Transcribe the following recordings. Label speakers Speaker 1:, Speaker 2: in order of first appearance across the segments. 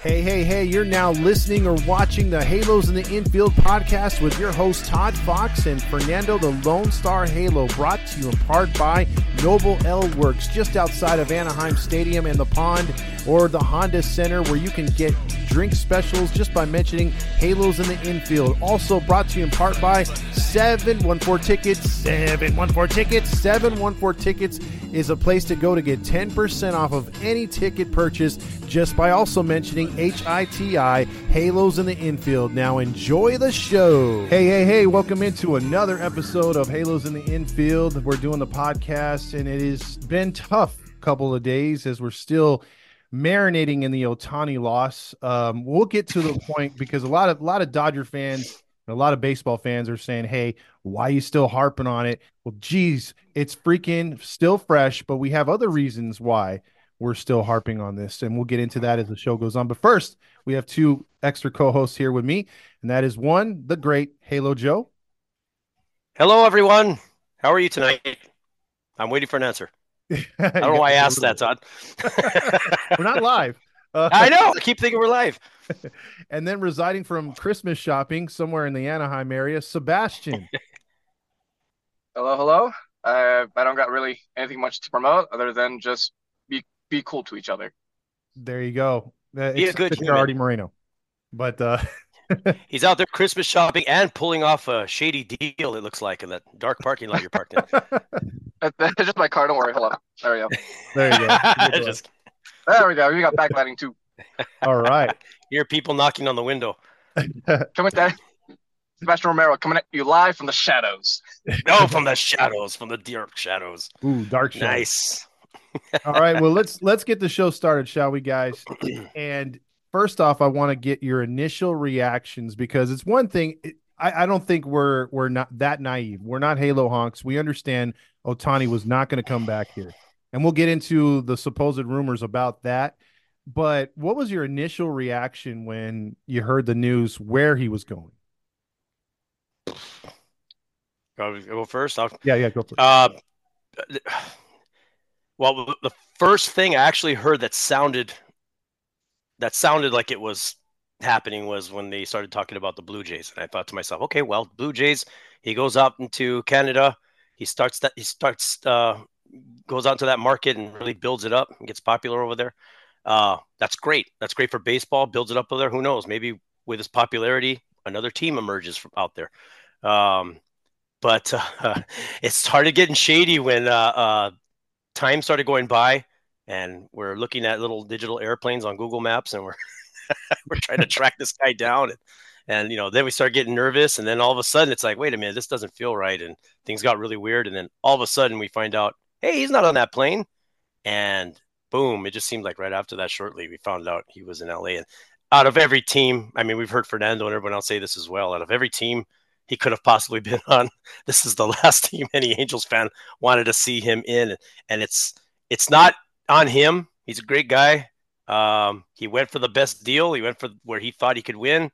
Speaker 1: Hey, hey, hey, you're now listening or watching the Halos in the Infield podcast with your hosts Todd Fox and Fernando the Lone Star Halo, brought to you in part by Noble Ale Works, just outside of Anaheim Stadium and the Pond, or the Honda Center, where you can get drink specials just by mentioning Halos in the Infield. Also brought to you in part by 714 Tickets. 714 Tickets. 714 Tickets is a place to go to get 10% off of any ticket purchase just by also mentioning HITI Halos in the Infield. Now enjoy the show. Hey, hey, hey, welcome into another episode of Halos in the Infield. We're doing the podcast and it has been tough couple of days as we're still marinating in the Ohtani loss. Um, we'll get to the point because a lot of a lot of Dodger fans, a lot of baseball fans are saying, "Hey, why are you still harping on it?" Well, geez, it's freaking still fresh, but we have other reasons why we're still harping on this, and we'll get into that as the show goes on. But first, we have two extra co-hosts here with me, and that is one, the great Halo Joe.
Speaker 2: Hello, everyone. How are you tonight? I'm waiting for an answer. I don't know why I asked that, Todd.
Speaker 1: we're not live.
Speaker 2: Uh, I know. I keep thinking we're live.
Speaker 1: and then residing from Christmas shopping somewhere in the Anaheim area, Sebastian.
Speaker 3: hello, hello. Uh, I don't got really anything much to promote other than just be be cool to each other.
Speaker 1: There you go.
Speaker 2: Uh, be a good
Speaker 1: Arte Moreno, but uh,
Speaker 2: he's out there Christmas shopping and pulling off a shady deal. It looks like in that dark parking lot you're parked in.
Speaker 3: That's just my car. Don't worry. Hold on. There we go.
Speaker 1: There you go.
Speaker 3: just... There we go. We got backlighting too.
Speaker 1: All right.
Speaker 2: Hear people knocking on the window.
Speaker 3: Coming there. Sebastian Romero coming at you live from the shadows.
Speaker 2: no, from the shadows, from the dark shadows.
Speaker 1: Ooh, dark shadows.
Speaker 2: Nice.
Speaker 1: All right. Well, let's let's get the show started, shall we, guys? And first off, I want to get your initial reactions because it's one thing. I, I don't think we're we're not that naive. We're not Halo honks. We understand Ohtani was not going to come back here. And we'll get into the supposed rumors about that. But what was your initial reaction when you heard the news where he was going?
Speaker 2: Go first. I'll...
Speaker 1: Yeah, yeah, go
Speaker 2: first. Uh, well, the first thing I actually heard that sounded that sounded like it was happening was when they started talking about the Blue Jays, and I thought to myself, okay, well, Blue Jays. He goes out into Canada. He starts that. He starts uh, goes out to that market and really builds it up and gets popular over there. Uh, that's great. That's great for baseball. Builds it up over there. Who knows? Maybe with his popularity, another team emerges from out there. Um, but uh, it started getting shady when uh, uh, time started going by, and we're looking at little digital airplanes on Google Maps, and we're we're trying to track this guy down. And, and, you know, then we start getting nervous. And then all of a sudden it's like, wait a minute, this doesn't feel right. And things got really weird. And then all of a sudden we find out, hey, he's not on that plane. And boom, it just seemed like right after that, shortly, we found out he was in LA. And out of every team, I mean, we've heard Fernando and everyone else say this as well. Out of every team he could have possibly been on, this is the last team any Angels fan wanted to see him in. And it's it's not on him. He's a great guy. Um, he went for the best deal. He went for where he thought he could win.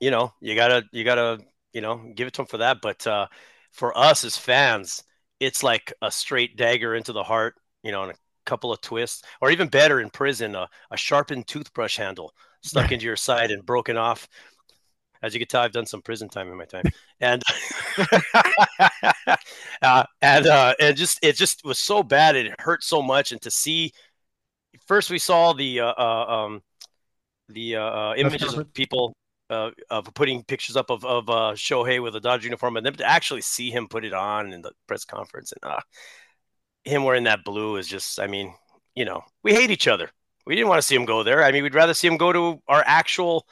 Speaker 2: You know, you gotta, you gotta, you know, give it to him for that. But uh, for us as fans, it's like a straight dagger into the heart. You know, and a couple of twists, or even better, in prison, a, a sharpened toothbrush handle stuck into your side and broken off. As you can tell, I've done some prison time in my time, and uh, and uh, and just it just was so bad. It hurt so much, and to see first we saw the uh, uh um, the uh, uh images of people uh, of putting pictures up of of uh, Shohei with a Dodger uniform, and then to actually see him put it on in the press conference and uh, him wearing that blue is just, I mean, you know, we hate each other. We didn't want to see him go there. I mean, we'd rather see him go to our actual,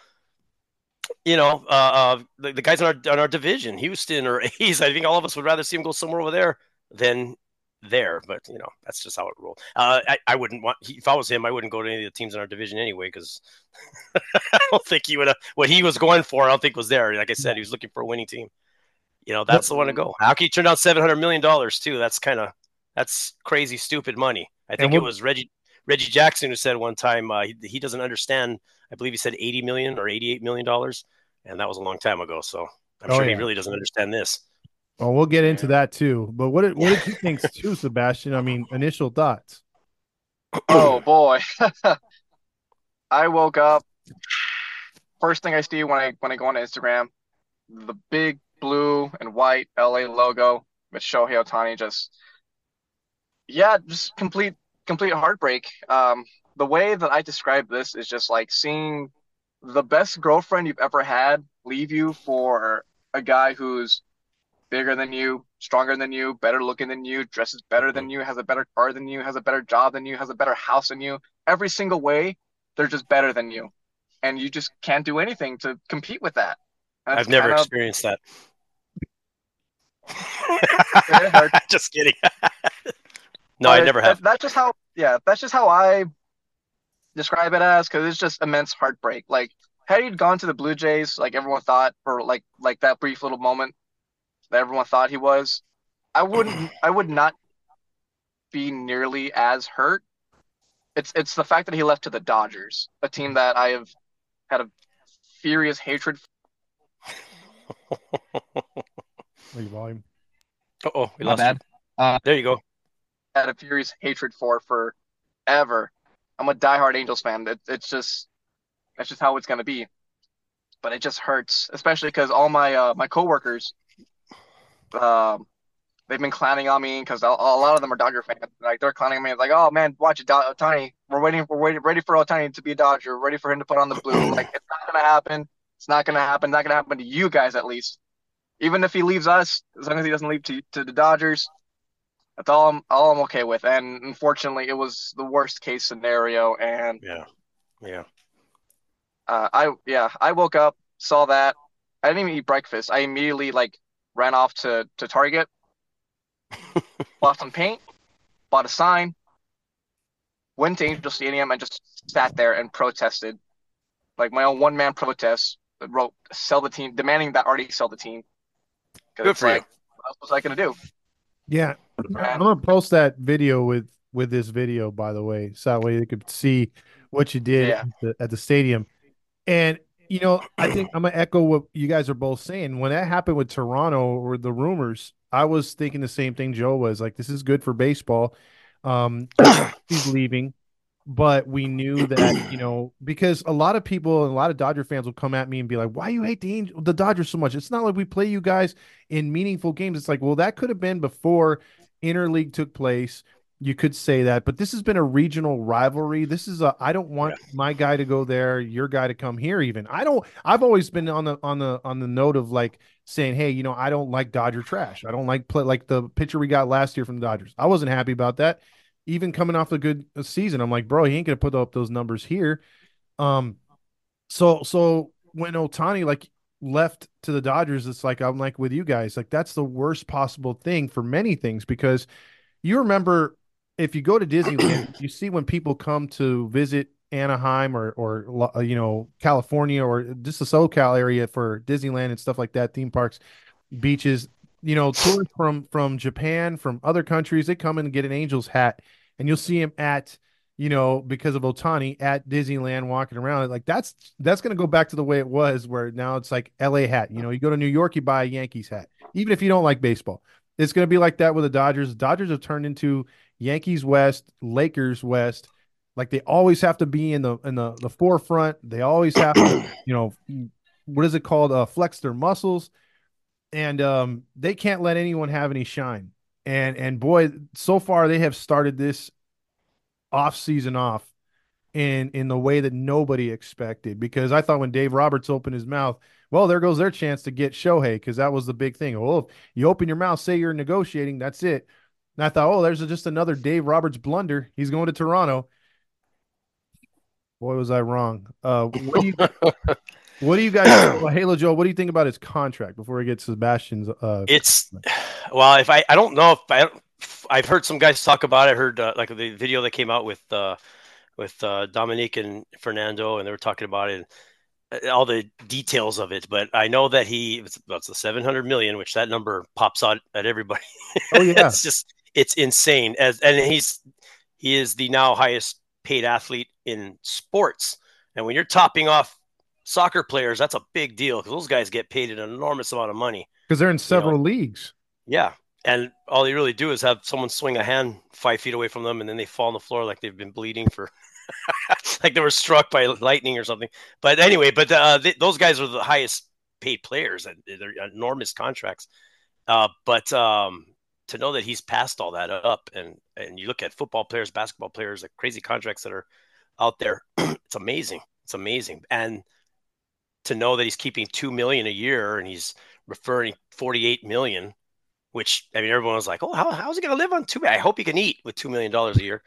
Speaker 2: you know, uh, uh the, the guys in our in our division, Houston or A's. I think all of us would rather see him go somewhere over there than there, but you know that's just how it rolled. Uh, I, I wouldn't want if I was him, I wouldn't go to any of the teams in our division anyway because I don't think he would have what he was going for. I don't think was there. Like I said, he was looking for a winning team. You know that's the one to go. How can you turn out seven hundred million dollars too? That's kind of that's crazy, stupid money. I think it was Reggie Reggie Jackson who said one time uh, he, he doesn't understand. I believe he said eighty million or eighty eight million dollars, and that was a long time ago. So I'm oh, sure yeah. he really doesn't understand this.
Speaker 1: Well, we'll get into that too. But what did, what did you think too, Sebastian? I mean, initial thoughts.
Speaker 3: Oh boy.
Speaker 4: I woke up. First thing I see when I when I go on Instagram, the big blue and white LA logo with Shohei Ohtani. Just yeah, just complete complete heartbreak. Um, the way that I describe this is just like seeing the best girlfriend you've ever had leave you for a guy who's bigger than you, stronger than you, better looking than you, dresses better than you, has a better car than you, has a better job than you, has a better house than you. Every single way, they're just better than you. And you just can't do anything to compete with that. That's
Speaker 2: I've never
Speaker 4: kinda-
Speaker 2: experienced that. just kidding. no, I
Speaker 4: But
Speaker 2: never
Speaker 4: that-
Speaker 2: have.
Speaker 4: That's just how, yeah, that's just how I describe it as because it's just immense heartbreak. Like, had he gone to the Blue Jays, like everyone thought, for like like that brief little moment that everyone thought he was, I wouldn't, I would not be nearly as hurt. It's it's the fact that he left to the Dodgers, a team that I have had a furious hatred.
Speaker 1: Wait, volume.
Speaker 2: oh, we
Speaker 5: My
Speaker 2: lost
Speaker 5: bad.
Speaker 2: you. There you go.
Speaker 4: Had a furious hatred for forever. I'm a diehard Angels fan. It, it's just that's just how it's gonna be. But it just hurts, especially because all my uh, my coworkers, um, they've been clowning on me because a, a lot of them are Dodger fans. Like they're clowning on me, like, "Oh man, watch it, Ohtani. We're waiting, we're waiting, ready for Ohtani to be a Dodger. Ready for him to put on the blue. Like, it's not gonna happen. It's not gonna happen. Not gonna happen to you guys at least. Even if he leaves us, as long as he doesn't leave to to the Dodgers, that's all I'm all I'm okay with. And unfortunately, it was the worst case scenario. And
Speaker 2: Yeah. Yeah.
Speaker 4: uh, I yeah, I woke up, saw that. I didn't even eat breakfast. I immediately like ran off to to Target, bought some paint, bought a sign, went to Angel Stadium, and just sat there and protested, like my own one man protest. Wrote sell the team, demanding that already sell the team.
Speaker 2: Good for you.
Speaker 4: What else was I gonna do?
Speaker 1: Yeah, I'm gonna post that video with with this video, by the way, so that way they could see what you did
Speaker 4: Yeah.
Speaker 1: at, the, at the stadium. And you know, I think I'm gonna echo what you guys are both saying. When that happened with Toronto or the rumors, I was thinking the same thing Joe was like, this is good for baseball. Um, he's leaving, but we knew that you know because a lot of people and a lot of Dodger fans will come at me and be like, "Why you hate the Angel, the Dodgers so much?" It's not like we play you guys in meaningful games. It's like, well, that could have been before interleague took place. You could say that, but this has been a regional rivalry. This is a I don't want my guy to go there, your guy to come here even. I don't I've always been on the on the on the note of like saying, "Hey, you know, I don't like Dodger trash. I don't like play like the pitcher we got last year from the Dodgers." I wasn't happy about that. Even coming off a good uh, season, I'm like, "Bro, he ain't to put up those numbers here." Um so so when Ohtani like left to the Dodgers, it's like I'm like with you guys, like that's the worst possible thing for many things because you remember if you go to Disneyland, you see when people come to visit Anaheim or or uh, you know California or just the SoCal area for Disneyland and stuff like that, theme parks, beaches, you know, tourists from from Japan, from other countries, they come and get an Angels hat, and you'll see him at you know, because of Ohtani at Disneyland walking around. Like that's that's gonna go back to the way it was, where now it's like LA hat. You know, you go to New York, you buy a Yankees hat, even if you don't like baseball. It's gonna be like that with the Dodgers. Dodgers have turned into Yankees West, Lakers West. Like they always have to be in the in the, the forefront. They always have to, you know, what is it called? Uh, flex their muscles, and um, they can't let anyone have any shine. And and boy, so far they have started this off season off in in the way that nobody expected because I thought when Dave Roberts opened his mouth, well, there goes their chance to get Shohei because that was the big thing. Well, if you open your mouth, say you're negotiating, that's it. And I thought, oh, there's just another Dave Roberts blunder. He's going to Toronto. Boy, was I wrong. Uh, what do you what do you guys? well, Halo Joe, what do you think about his contract before we get Sebastian's? Uh,
Speaker 2: It's well, if I I don't know if I I've heard some guys talk about it. I heard uh, like the video that came out with uh with uh Dominique and Fernando and they were talking about it uh, all the details of it, but I know that he it's that's the 700 million which that number pops out at everybody.
Speaker 1: oh yeah,
Speaker 2: it's just it's insane as and he's he is the now highest paid athlete in sports. And when you're topping off soccer players, that's a big deal because those guys get paid an enormous amount of money.
Speaker 1: because they're in several leagues.
Speaker 2: Yeah. And all they really do is have someone swing a hand five feet away from them and then they fall on the floor like they've been bleeding for like they were struck by lightning or something. But anyway, but uh, th- those guys are the highest paid players and they're enormous contracts. Uh, but um, to know that he's passed all that up, and and you look at football players, basketball players, the crazy contracts that are out there, it's amazing. It's amazing, and to know that he's keeping two million a year and he's referring forty eight million, which I mean everyone was like, oh, how, how's he going to live on two? I hope he can eat with two million dollars a year.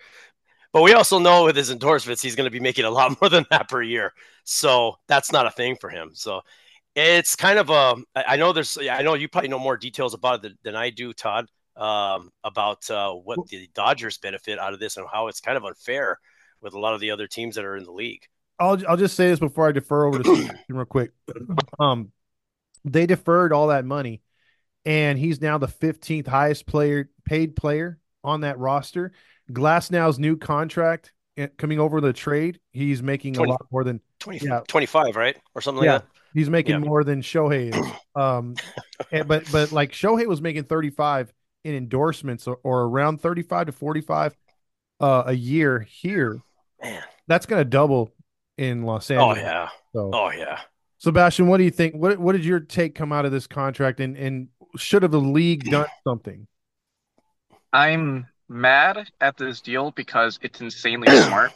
Speaker 2: But we also know with his endorsements, he's going to be making a lot more than that per year. So that's not a thing for him. So it's kind of a. I know there's. I know you probably know more details about it than I do, Todd um, about uh, what the Dodgers benefit out of this and how it's kind of unfair with a lot of the other teams that are in the league.
Speaker 1: I'll I'll just say this before I defer over to real quick. Um, they deferred all that money, and he's now the 15th highest player paid player on that roster. Glasnow's new contract eh, coming over the trade, he's making 20, a lot more than
Speaker 2: 20, yeah. 25, right? Or something yeah. like that.
Speaker 1: He's making yeah. more than Shohei is. Um, and, but but like Shohei was making 35 in endorsements or, or around 35 to 45 uh, a year here,
Speaker 2: man,
Speaker 1: that's going to double in Los oh, Angeles.
Speaker 2: Oh yeah. So, oh yeah.
Speaker 1: Sebastian, what do you think? What what did your take come out of this contract and and should have the league done something?
Speaker 4: I'm mad at this deal because it's insanely smart.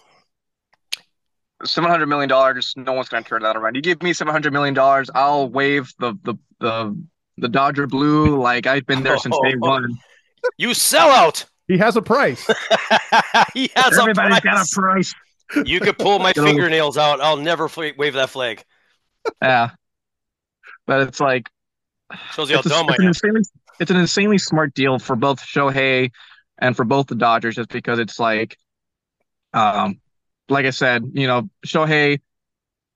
Speaker 4: Seven hundred million dollars, no one's gonna turn that around. You give me seven hundred million dollars, I'll waive the the the the Dodger blue. Like I've been there since day oh, one.
Speaker 2: You sell out.
Speaker 1: He has a price.
Speaker 2: he has
Speaker 4: Everybody's a price. got a price.
Speaker 2: You could pull my fingernails out. I'll never wave that flag.
Speaker 4: Yeah, but it's like
Speaker 2: shows you how dumb
Speaker 4: I am. Insanely, it's an insanely smart deal for both Shohei and for both the Dodgers, just because it's like, um, like I said, you know, Shohei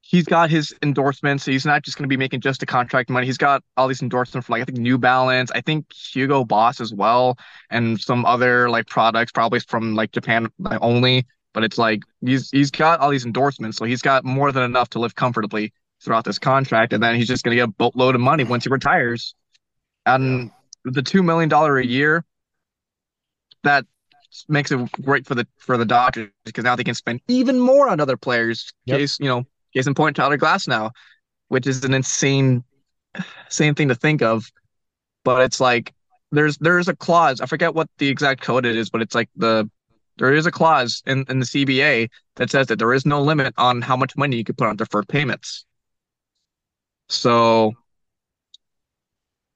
Speaker 4: he's got his endorsements. So He's not just going to be making just the contract money. He's got all these endorsements from like I think New Balance, I think Hugo Boss as well, and some other like products, probably from like Japan only. But it's like he's he's got all these endorsements, so he's got more than enough to live comfortably throughout this contract, and then he's just going to get a boatload of money once he retires. And the two million dollar a year, that makes it great for the for the Dodgers because now they can spend even more on other players. Yep. Case you know Case in point, Tyler Glasnow, which is an insane, insane thing to think of. But it's like there's there's a clause. I forget what the exact code it is, but it's like the there is a clause in, in the CBA that says that there is no limit on how much money you can put on deferred payments. So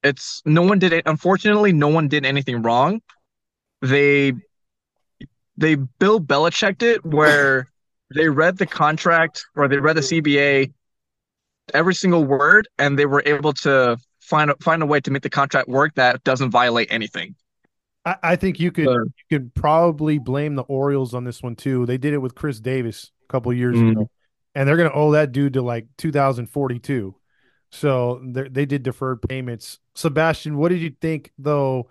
Speaker 4: it's no one did it. Unfortunately, no one did anything wrong. They they Bill Belichicked it where they read the contract or they read the CBA every single word and they were able to find a, find a way to make the contract work that doesn't violate anything.
Speaker 1: I, I think you could you could probably blame the Orioles on this one too. They did it with Chris Davis a couple years mm-hmm. ago, and they're gonna owe that dude to like 2042. So they did deferred payments. Sebastian, what did you think though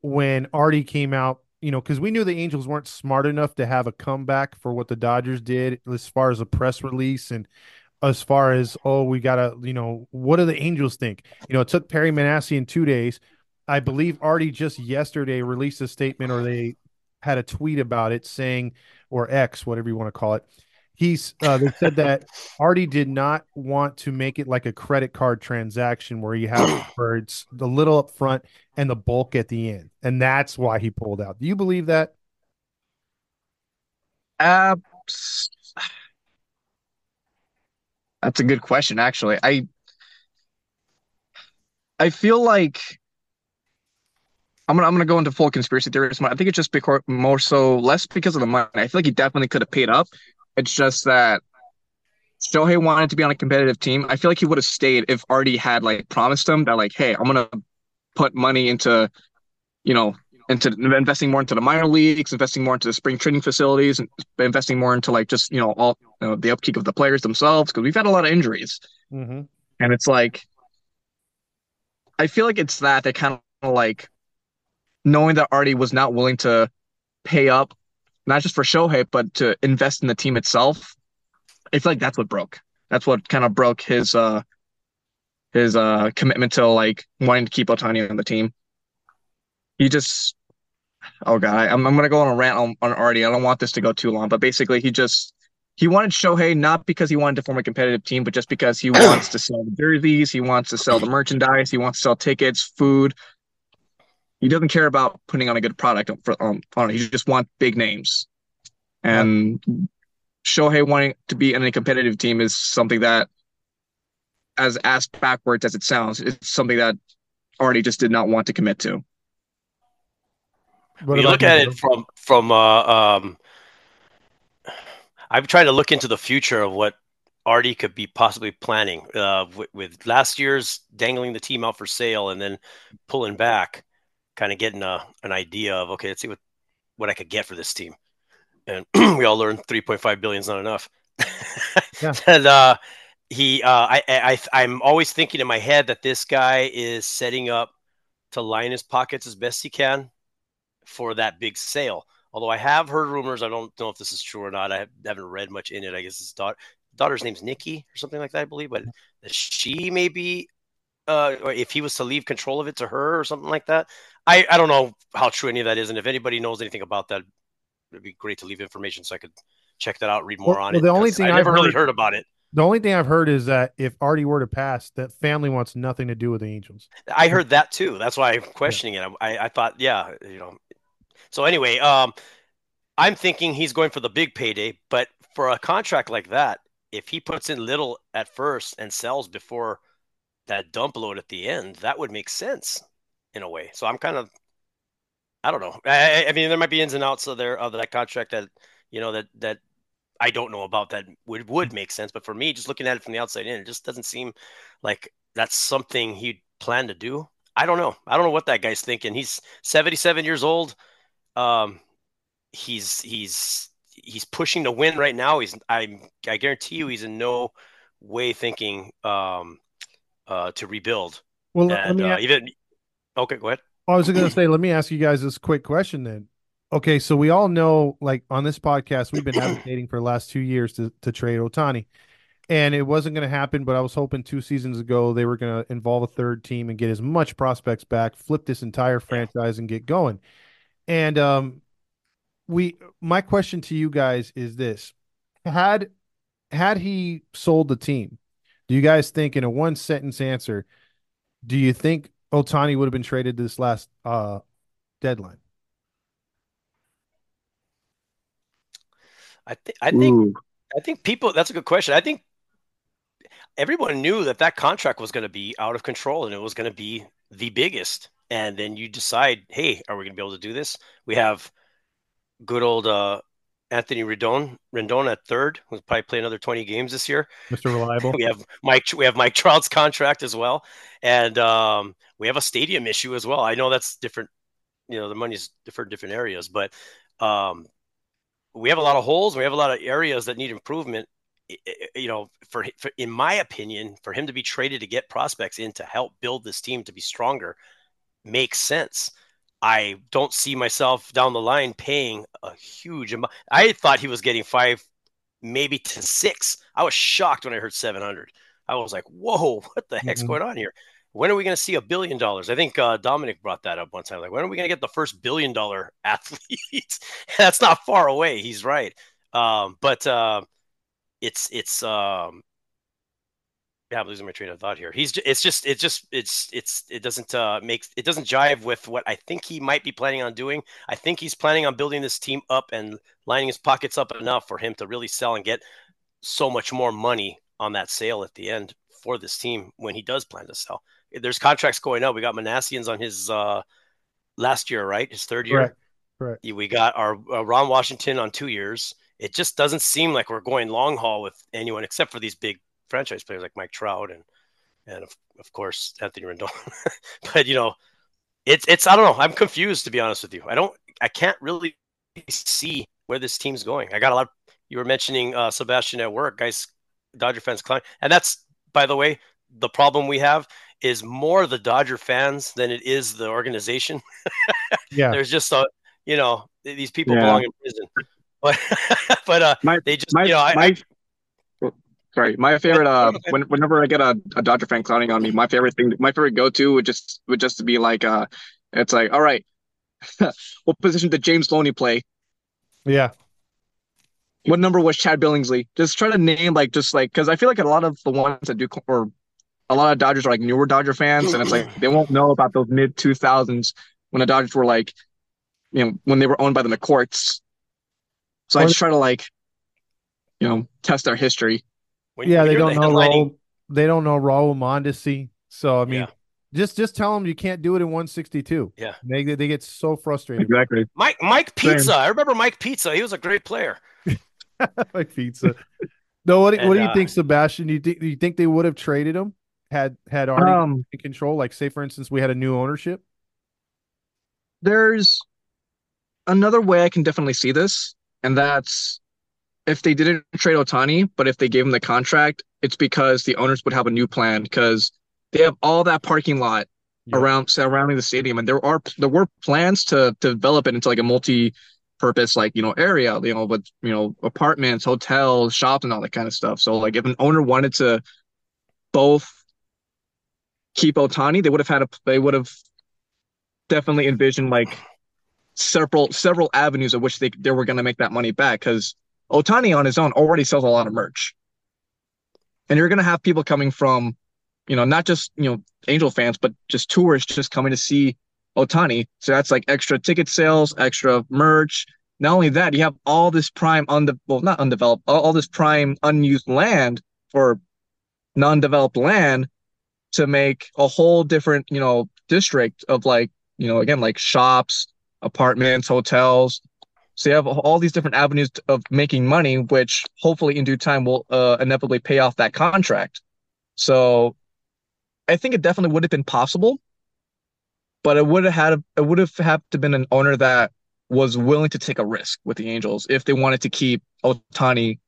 Speaker 1: when Arte came out you know, because we knew the Angels weren't smart enough to have a comeback for what the Dodgers did as far as a press release and as far as, oh, we got to, you know, what do the Angels think? You know, it took Perry Minasian two days. I believe Arte just yesterday released a statement or they had a tweet about it saying, or X, whatever you want to call it, he's uh, they said that Arte did not want to make it like a credit card transaction where you have it's the little up front and the bulk at the end, and that's why he pulled out. Do you believe that?
Speaker 4: Uh, that's a good question. Actually, I I feel like I'm gonna I'm gonna go into full conspiracy theories. I think it's just because more so less because of the money. I feel like he definitely could have paid up, it's just that Shohei wanted to be on a competitive team. I feel like he would have stayed if Arte had like promised him that like, hey, I'm gonna put money into, you know, into investing more into the minor leagues, investing more into the spring training facilities, and investing more into like just you know all you know, the upkeep of the players themselves because we've had a lot of injuries,
Speaker 1: mm-hmm.
Speaker 4: and it's like, I feel like it's that that kind of like knowing that Arte was not willing to pay up not just for Shohei, but to invest in the team itself. I feel like that's what broke. That's what kind of broke his uh his uh commitment to like wanting to keep Ohtani on the team. He just oh god, I'm I'm gonna go on a rant on, on Arte. I don't want this to go too long, but basically he just
Speaker 3: he wanted Shohei not because he wanted to form a competitive team, but just because he wants to sell the jerseys, he wants to sell the merchandise, he wants to sell tickets, food. He doesn't care about putting on a good product for, um, on. He just wants big names. And yeah. Shohei wanting to be in a competitive team is something that, as ass backwards as it sounds, it's something that Arte just did not want to commit to.
Speaker 2: What you look at it from from uh, um, I'm trying to look into the future of what Arte could be possibly planning uh, with, with, last year's dangling the team out for sale and then pulling back, kind of getting a, an idea of okay, let's see what what I could get for this team. And we all learned 3.5 billion is not enough. yeah. And uh, he, uh, I, I, I'm always thinking in my head that this guy is setting up to line his pockets as best he can for that big sale. Although I have heard rumors, I don't know if this is true or not. I haven't read much in it. I guess his daughter, daughter's name's Nikki or something like that, I believe. But she may be, uh, or if he was to leave control of it to her or something like that. I, I don't know how true any of that is. And if anybody knows anything about that, it'd be great to leave information so I could check that out, read more
Speaker 1: well,
Speaker 2: on
Speaker 1: well,
Speaker 2: it.
Speaker 1: The only thing
Speaker 2: I never heard, really heard about it.
Speaker 1: The only thing I've heard is that if Arte were to pass, that family wants nothing to do with the Angels.
Speaker 2: I heard that too. That's why I'm questioning yeah. it. I, I thought, yeah, you know. So anyway, um, I'm thinking he's going for the big payday, but for a contract like that, if he puts in little at first and sells before that dump load at the end, that would make sense in a way. So I'm kind of, I don't know. I, I mean, there might be ins and outs of there of that contract that you know that that I don't know about that would would make sense. But for me, just looking at it from the outside in, it just doesn't seem like that's something he'd plan to do. I don't know. I don't know what that guy's thinking. He's 77 years old. Um, he's he's he's pushing to win right now. He's I I guarantee you he's in no way thinking um uh to rebuild. Well, and, uh, even okay, go ahead.
Speaker 1: I was going to say, let me ask you guys this quick question then. Okay, so we all know, like on this podcast, we've been advocating for the last two years to, to trade Ohtani, and it wasn't going to happen. But I was hoping two seasons ago they were going to involve a third team and get as much prospects back, flip this entire franchise, and get going. And um, we, my question to you guys is this: had had he sold the team, do you guys think, in a one sentence answer, do you think Ohtani would have been traded this last uh, deadline?
Speaker 2: I think I think Ooh. I think people. That's a good question. I think everyone knew that that contract was going to be out of control and it was going to be the biggest. And then you decide, hey, are we going to be able to do this? We have good old uh, Anthony Rendon, Rendon at third, who'll probably play another 20 games this year.
Speaker 1: Mr. Reliable.
Speaker 2: we have Mike. We have Mike Trout's contract as well, and um, we have a stadium issue as well. I know that's different. You know, the money's different different areas, but um, we have a lot of holes. We have a lot of areas that need improvement. You know, for, for, in my opinion, for him to be traded to get prospects in to help build this team to be stronger makes sense. I don't see myself down the line paying a huge amount. I thought he was getting five, maybe to six. I was shocked when I heard 700. I was like, whoa, what the heck's mm-hmm. going on here? when are we going to see a billion dollars? I think uh, Dominic brought that up one time. Like, when are we going to get the first billion dollar athlete? That's not far away. He's right. Um, but uh, it's it's um, yeah, I'm losing my train of thought here. He's it's just it's just it's it's it doesn't uh, make it doesn't jive with what I think he might be planning on doing. I think he's planning on building this team up and lining his pockets up enough for him to really sell and get so much more money on that sale at the end for this team when he does plan to sell there's contracts going up. We got Minasians on his uh, last year, right? His third year.
Speaker 1: Right.
Speaker 2: We got our uh, Ron Washington on two years. It just doesn't seem like we're going long haul with anyone except for these big franchise players like Mike Trout and and of, of course Anthony Rendon. but you know, it's it's I don't know. I'm confused to be honest with you. I don't I can't really see where this team's going. I got a lot. Of, you were mentioning uh, Sebastian at work, guys. Dodger fans, climb, and that's by the way the problem we have is more the Dodger fans than it is the organization.
Speaker 1: yeah,
Speaker 2: there's just a you know these people yeah. belong in prison, but but uh, my, they just
Speaker 3: my,
Speaker 2: you know I,
Speaker 3: sorry my favorite uh when, whenever I get a, a Dodger fan clowning on me, my favorite thing, my favorite go to would just would just be like uh, it's like all right, what position did James Loney play?
Speaker 1: Yeah.
Speaker 4: what number was Chad Billingsley? Just try to name like just like because I feel like a lot of the ones that do or a lot of Dodgers are like newer Dodger fans, and it's like they won't know about those mid two thousands when the Dodgers were like, you know, when they were owned by the McCourts. So I just try to like, you know, test their history.
Speaker 1: When, yeah, when they don't the know Raul, they don't know Raul Mondesi. So I mean, yeah. just just tell them you can't do it in 162.
Speaker 2: Yeah,
Speaker 1: they they get so frustrated.
Speaker 4: Exactly.
Speaker 2: Mike Mike Pizza. Same. I remember Mike Pizza. He was a great player.
Speaker 1: Mike Pizza. No, what, and, what do you uh, think, Sebastian? Do you think do you think they would have traded him had had Arte um, in control? Like, say for instance, we had a new ownership.
Speaker 4: There's another way I can definitely see this, and that's if they didn't trade Ohtani, but if they gave him the contract, it's because the owners would have a new plan because they have all that parking lot yeah. around surrounding the stadium, and there are there were plans to, to develop it into like a multi purpose like you know area you know with you know apartments hotels shops and all that kind of stuff so like if an owner wanted to both keep Ohtani, they would have had a they would have definitely envisioned like several several avenues of which they they were going to make that money back because Ohtani on his own already sells a lot of merch and you're going to have people coming from you know not just you know angel fans but just tourists just coming to see Ohtani. So that's like extra ticket sales, extra merch. Not only that, you have all this prime the well, not undeveloped, all, all this prime unused land for non-developed land to make a whole different, you know, district of like, you know, again, like shops, apartments, hotels. So you have all these different avenues of making money, which hopefully in due time will uh, inevitably pay off that contract. So I think it definitely would have been possible but it would have had it would have had to been an owner that was willing to take a risk with the Angels if they wanted to keep Ohtani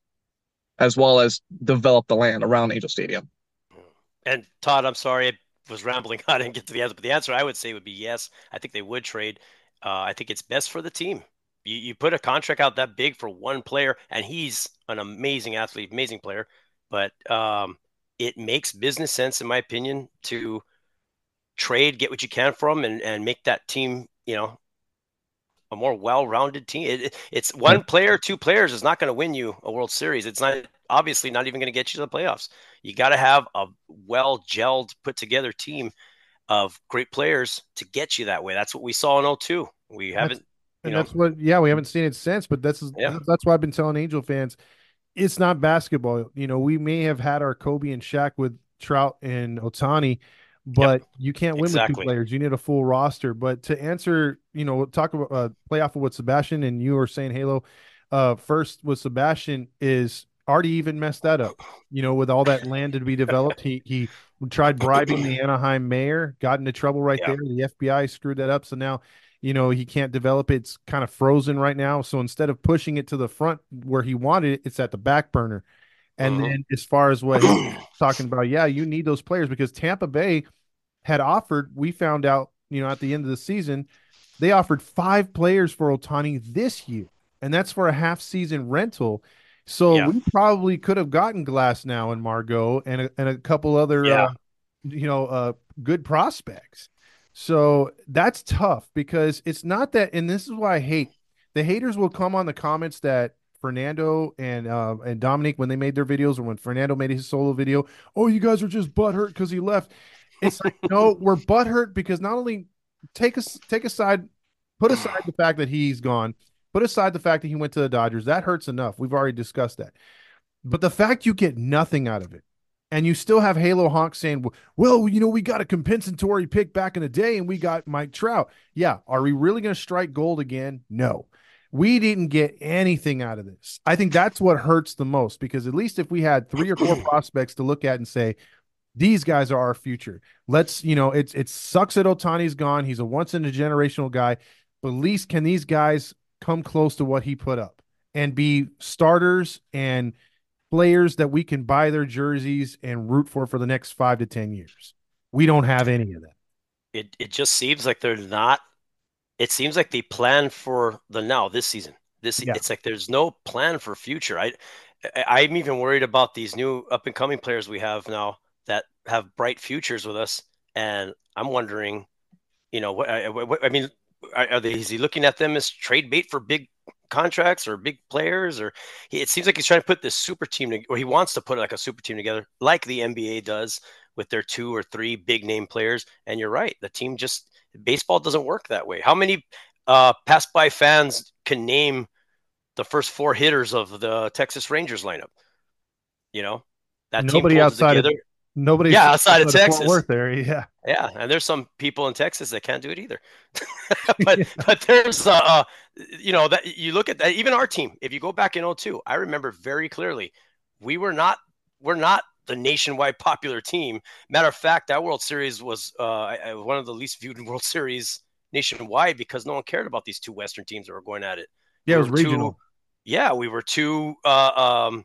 Speaker 4: as well as develop the land around Angel Stadium.
Speaker 2: And Todd, I'm sorry, I was rambling. I didn't get to the answer, but the answer I would say would be yes. I think they would trade. Uh, I think it's best for the team. You, you put a contract out that big for one player, and he's an amazing athlete, amazing player. But um, it makes business sense, in my opinion, to trade, get what you can from, and and make that team, you know, a more well-rounded team. It, it's one player, two players is not going to win you a World Series. It's not obviously not even going to get you to the playoffs. You got to have a well-gelled, put-together team of great players to get you that way. That's what we saw in 02. We haven't.
Speaker 1: And know, that's what, yeah, we haven't seen it since. But that's yeah. that's why I've been telling Angel fans, it's not basketball. You know, we may have had our Kobe and Shaq with Trout and Ohtani but yep. you can't win exactly. with two players. You need a full roster. But to answer, you know, talk about uh, playoff with Sebastian, and you were saying Halo uh, first with Sebastian is Arte even messed that up. You know, with all that land to be developed, he he tried bribing the Anaheim mayor, got into trouble right there. The FBI screwed that up, so now you know he can't develop it. It's kind of frozen right now. So instead of pushing it to the front where he wanted it, it's at the back burner. And uh-huh. then as far as what he's talking about, yeah, you need those players because Tampa Bay had offered, we found out, you know, at the end of the season, they offered five players for Ohtani this year, and that's for a half season rental. So yeah. we probably could have gotten Glasnow and Margot and a, and a couple other, yeah. uh, you know, uh, good prospects. So that's tough because it's not that, and this is why I hate the haters will come on the comments that Fernando and uh, and Dominic when they made their videos or when Fernando made his solo video. Oh, you guys are just butthurt because he left. It's like no, we're butthurt because not only take us take aside, put aside the fact that he's gone, put aside the fact that he went to the Dodgers. That hurts enough. We've already discussed that. But the fact you get nothing out of it, and you still have Halo Honk saying, "Well, you know, we got a compensatory pick back in the day, and we got Mike Trout." Yeah, are we really going to strike gold again? No. We didn't get anything out of this. I think that's what hurts the most because at least if we had three or four prospects to look at and say, these guys are our future. Let's, you know, it's it sucks that Ohtani's gone. He's a once in a generational guy, but at least can these guys come close to what he put up and be starters and players that we can buy their jerseys and root for for the next five to ten years. We don't have any of that.
Speaker 2: It it just seems like they're not. It seems like they plan for the now this season. This yeah. it's like there's no plan for future. I I'm even worried about these new up and coming players we have now that have bright futures with us. And I'm wondering, you know, what I, what, I mean, are, are they, is he looking at them as trade bait for big contracts or big players, or he, it seems like he's trying to put this super team, to, or he wants to put like a super team together, like the NBA does with their two or three big name players. And you're right, the team just baseball doesn't work that way. How many uh, pass by fans can name the first four hitters of the Texas Rangers lineup? You know,
Speaker 1: that nobody outside together. of nobody
Speaker 2: yeah outside of Texas.
Speaker 1: Worth there yeah.
Speaker 2: Yeah and there's some people in Texas that can't do it either. But yeah. but there's uh, uh you know that you look at that even our team if you go back in 02 I remember very clearly we were not we're not the nationwide popular team. Matter of fact that World Series was uh one of the least viewed World Series nationwide because no one cared about these two Western teams that were going at it.
Speaker 1: Yeah we it was regional
Speaker 2: two, yeah we were two uh um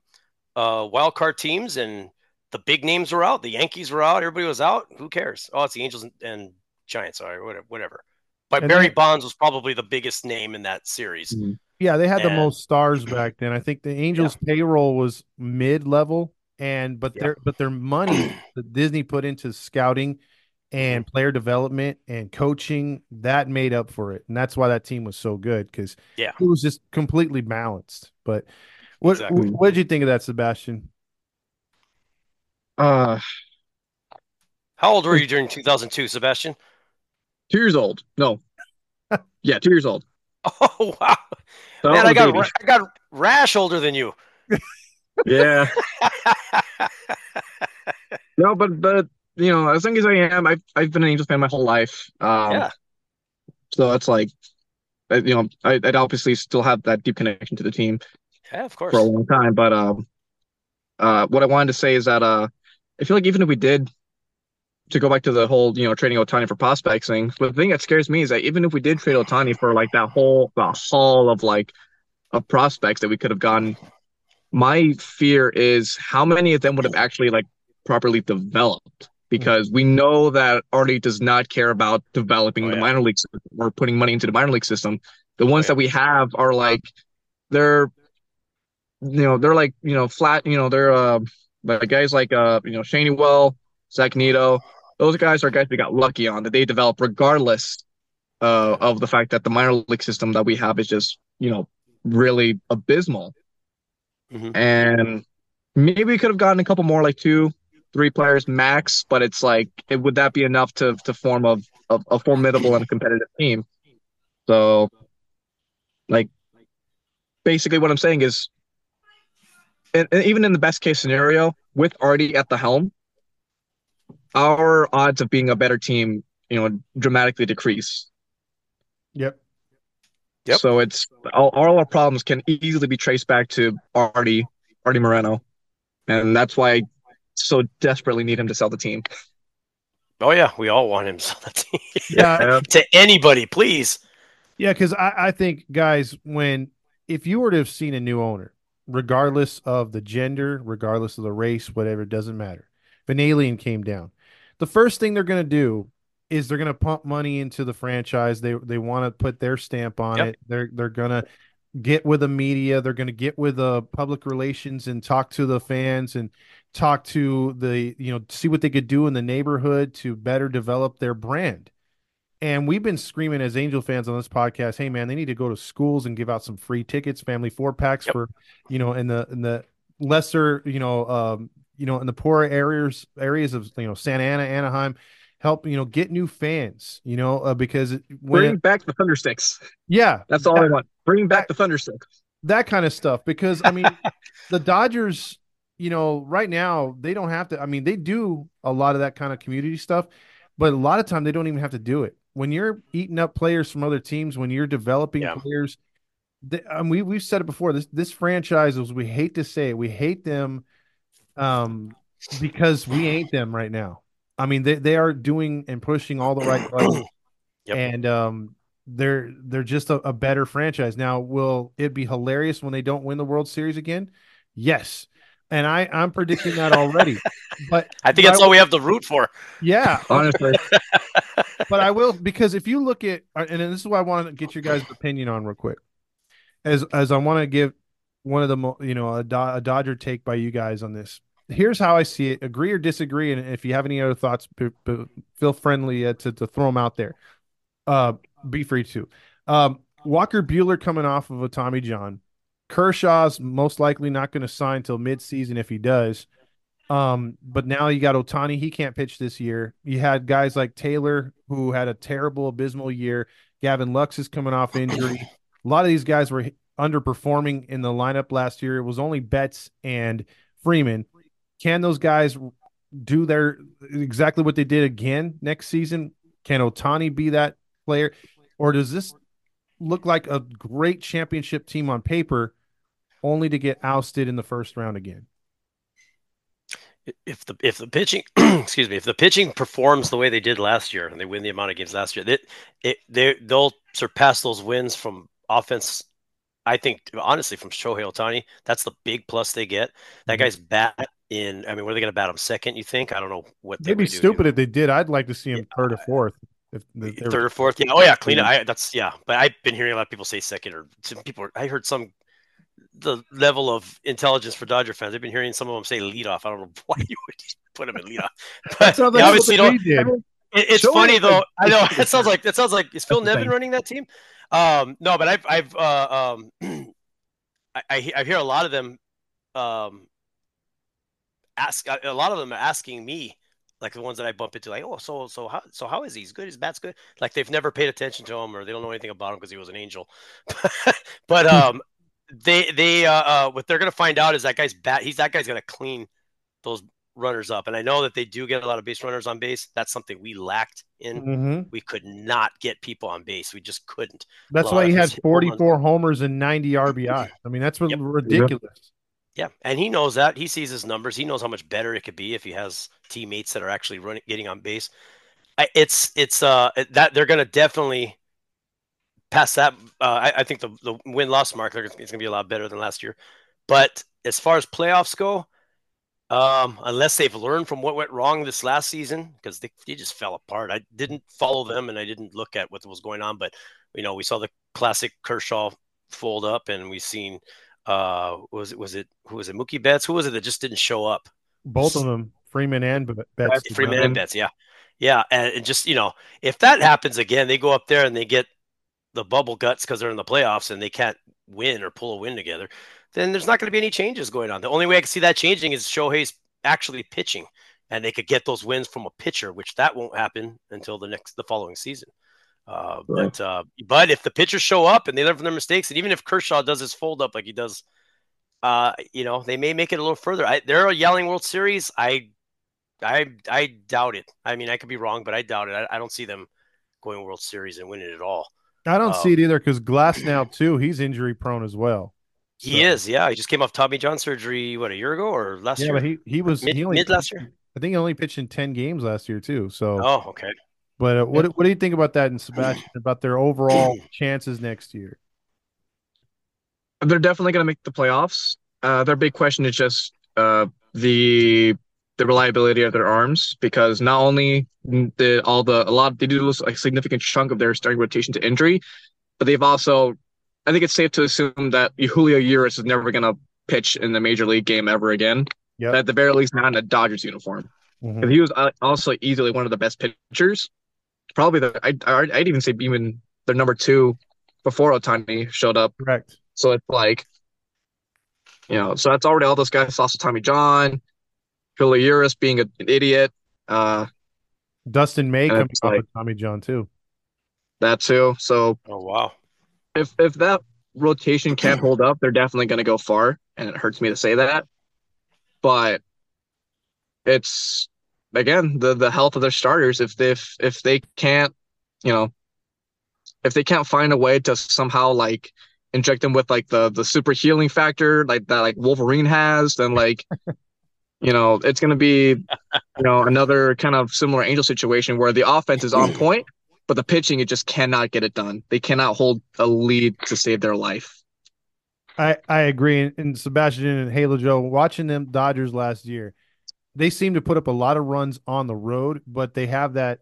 Speaker 2: uh wild card teams and the big names were out. The Yankees were out. Everybody was out. Who cares? Oh, it's the Angels and, and Giants. Sorry, whatever. whatever. But and Barry then, Bonds was probably the biggest name in that series. Mm-hmm.
Speaker 1: Yeah, they had and, the most stars back then. I think the Angels' yeah. payroll was mid level, and but yeah. their but their money that Disney put into scouting and mm-hmm. player development and coaching that made up for it, and that's why that team was so good because
Speaker 2: yeah,
Speaker 1: it was just completely balanced. But what exactly. what did you think of that, Sebastian?
Speaker 4: Uh,
Speaker 2: how old were you during 2002, Sebastian?
Speaker 4: Two years old. No. yeah, two years old.
Speaker 2: Oh wow, so man! I got I got Rash older than you.
Speaker 4: yeah. no, but but you know, as young as I am, I've I've been an Angels fan my whole life. Um, yeah. So it's like, you know, I, I'd obviously still have that deep connection to the team.
Speaker 2: Yeah, of course.
Speaker 4: For a long time, but um, uh, what I wanted to say is that uh, I feel like even if we did to go back to the whole, you know, trading Ohtani for prospects thing, but the thing that scares me is that even if we did trade Ohtani for like that whole the haul of like of prospects that we could have gotten, my fear is how many of them would have actually like properly developed. Because we know that Arte does not care about developing oh, the minor league system or putting money into the minor league system. The ones oh, yeah. that we have are like they're you know, they're like, you know, flat, you know, they're uh but guys like uh, you know, Schanuel, Zach Neto, those guys are guys we got lucky on that they develop regardless uh, of the fact that the minor league system that we have is just you know really abysmal. Mm-hmm. And maybe we could have gotten a couple more, like two, three players max, but it's like, it, would that be enough to to form a, a, a formidable and a competitive team? So, like, basically, what I'm saying is and, and even in the best case scenario, with Arte at the helm, our odds of being a better team, you know, dramatically decrease.
Speaker 1: Yep.
Speaker 4: Yep. So it's all, all our problems can easily be traced back to Arte, Arte Moreno. And that's why I so desperately need him to sell the team.
Speaker 2: Oh yeah, we all want him to sell the team. yeah. to anybody, please.
Speaker 1: Yeah, because I, I think guys, when if you were to have seen a new owner, regardless of the gender, regardless of the race, whatever, it doesn't matter. If an alien came down, the first thing they're going to do is they're going to pump money into the franchise. They they want to put their stamp on yep. it. They're they're going to get with the media. They're going to get with the public relations and talk to the fans and talk to the you know see what they could do in the neighborhood to better develop their brand. And we've been screaming as Angel fans on this podcast, hey man, they need to go to schools and give out some free tickets, family four packs yep. for, you know, in the in the lesser, you know, um, you know, in the poorer areas areas of you know Santa Ana, Anaheim, help you know get new fans, you know, uh, because
Speaker 4: bring it, back the Thundersticks.
Speaker 1: Yeah,
Speaker 4: that's all that, I want. Bring back the Thundersticks.
Speaker 1: That kind of stuff, because I mean, the Dodgers, you know, right now they don't have to. I mean, they do a lot of that kind of community stuff, but a lot of time they don't even have to do it when you're eating up players from other teams, when you're developing yeah. players, the, um, we we've said it before. This this franchise is we hate to say it, we hate them, um, because we ain't them right now. I mean, they they are doing and pushing all the right buttons, yep. and um, they're they're just a, a better franchise. Now, will it be hilarious when they don't win the World Series again? Yes, and I I'm predicting that already. But
Speaker 2: I think that's I, all we have to root for.
Speaker 1: Yeah,
Speaker 4: honestly.
Speaker 1: but I will because if you look at uh, and this is why I want to get your guys' opinion on real quick, as as I want to give one of the you know a, a Dodger take by you guys on this. Here's how I see it. Agree or disagree, and if you have any other thoughts, p- p- feel friendly uh, to to throw them out there. Uh, be free to. Um, Walker Buehler coming off of a Tommy John. Kershaw's most likely not going to sign till midseason if he does. Um, but now you got Ohtani, he can't pitch this year. You had guys like Taylor who had a terrible, abysmal year. Gavin Lux is coming off injury. a lot of these guys were underperforming in the lineup last year. It was only Betts and Freeman. Can those guys do their exactly what they did again next season? Can Otani be that player? Or does this look like a great championship team on paper only to get ousted in the first round again?
Speaker 2: If the if the pitching excuse me if the pitching performs the way they did last year and they win the amount of games last year that it, they they'll surpass those wins from offense I think honestly from Shohei Ohtani. That's the big plus they get. That mm-hmm. guy's bat in I mean are they going to bat him second you think? I don't know what
Speaker 1: they'd be stupid if they did. I'd like to see him yeah. third or fourth. If
Speaker 2: third or fourth? Yeah. Oh yeah. Clean it. I, that's yeah. But I've been hearing a lot of people say second or some people I heard some the level of intelligence for Dodger fans. I've been hearing some of them say leadoff. I don't know why you would put him in leadoff, but obviously don't. It, it's Show funny though. I know it sounds like it sounds like is Phil Nevin running that team? Um, no, but I've I've uh, um, I, I, I hear a lot of them um ask a lot of them are asking me like the ones that I bump into, like, oh, so so how so how is he? He's good. His bat's good. Like they've never paid attention to him, or they don't know anything about him because he was an angel. but um, they they uh, uh what they're gonna find out is that guy's bat. He's that guy's gonna clean those runners up. And I know that they do get a lot of base runners on base. That's something we lacked in. Mm-hmm. We could not get people on base. We just couldn't.
Speaker 1: That's why he had 44 homers and 90 RBI. I mean, that's yep. ridiculous.
Speaker 2: Yeah, and he knows that. He sees his numbers. He knows how much better it could be if he has teammates that are actually running, getting on base. It's it's uh that they're gonna definitely past that, uh, I, I, think the, the win loss mark is going to be a lot better than last year. But as far as playoffs go, um, unless they've learned from what went wrong this last season, because they, they, just fell apart. I didn't follow them and I didn't look at what was going on, but you know, we saw the classic Kershaw fold up, and we've seen uh, was it was it who was it Mookie Betts? Who was it that just didn't show up?
Speaker 1: Both of them, Freeman and Betts.
Speaker 2: Freeman and Betts, yeah, yeah, and, and just you know, if that happens again, they go up there and they get the bubble guts because they're in the playoffs and they can't win or pull a win together, then there's not going to be any changes going on. The only way I can see that changing is Shohei's actually pitching, and they could get those wins from a pitcher, which that won't happen until the next the following season. Uh, right. But uh, but if the pitchers show up and they learn from their mistakes, and even if Kershaw does his fold up like he does, uh, you know, they may make it a little further. I, they're a yelling World Series. I I I doubt it. I mean, I could be wrong, but I doubt it. I, I don't see them going World Series and winning it all.
Speaker 1: I don't um, see it either because Glasnow too. He's injury prone as well.
Speaker 2: So. He is, yeah. He just came off Tommy John surgery. What a year ago or last
Speaker 1: yeah,
Speaker 2: year?
Speaker 1: Yeah, but he he was
Speaker 2: mid,
Speaker 1: he only
Speaker 2: mid last year.
Speaker 1: I think he only pitched in ten games last year too. So
Speaker 2: oh, okay.
Speaker 1: But uh, what what do you think about that and Sebastian about their overall chances next year?
Speaker 4: They're definitely going to make the playoffs. Uh, their big question is just uh, the the reliability of their arms because not only did all the a lot they do lose a significant chunk of their starting rotation to injury, but they've also I think it's safe to assume that Julio Urias is never gonna pitch in the major league game ever again. Yeah. At the very least, not in a Dodgers uniform. Mm-hmm. He was uh, also easily one of the best pitchers. Probably the I I'd, I'd even say even their number two before Ohtani showed up.
Speaker 1: Correct.
Speaker 4: So it's like, you know, so that's already all those guys. Also Tommy John, Urias being an idiot. Uh,
Speaker 1: Dustin May coming like, with Tommy John too.
Speaker 4: That too. So
Speaker 2: oh wow.
Speaker 4: If if that rotation can't hold up, they're definitely going to go far, and it hurts me to say that. But it's again the the health of their starters. If they if, if they can't, you know, if they can't find a way to somehow like inject them with like the the super healing factor like that like Wolverine has, then like you know, it's going to be, you know, another kind of similar Angel situation where the offense is on point, but the pitching it just cannot get it done. They cannot hold a lead to save their life.
Speaker 1: I I agree. And Sebastian and Halo Joe, watching them Dodgers last year, they seem to put up a lot of runs on the road, but they have that